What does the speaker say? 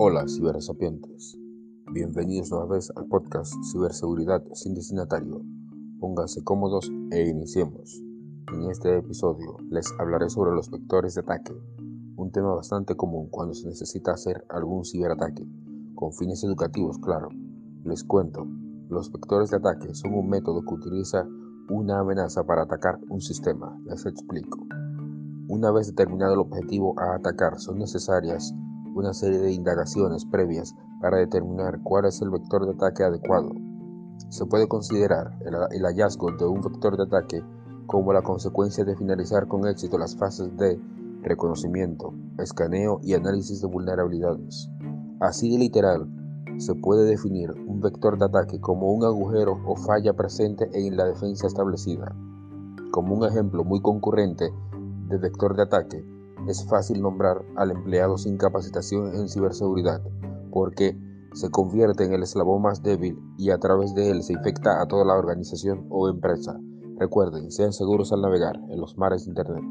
Hola cibersapientes, bienvenidos una vez al podcast Ciberseguridad sin destinatario. Pónganse cómodos e iniciemos. En este episodio les hablaré sobre los vectores de ataque, un tema bastante común cuando se necesita hacer algún ciberataque, con fines educativos, claro. Les cuento, los vectores de ataque son un método que utiliza una amenaza para atacar un sistema. Les explico. Una vez determinado el objetivo a atacar, son necesarias una serie de indagaciones previas para determinar cuál es el vector de ataque adecuado. Se puede considerar el, hallazgo de un vector de ataque como la consecuencia de finalizar con éxito las fases de reconocimiento, escaneo y análisis de vulnerabilidades. Así de literal, se puede definir un vector de ataque como un agujero o falla presente en la defensa establecida. Como un ejemplo muy concurrente de vector de ataque, es fácil nombrar al empleado sin capacitación en ciberseguridad, porque se convierte en el eslabón más débil y a través de él se infecta a toda la organización o empresa. Recuerden, sean seguros al navegar en los mares de Internet.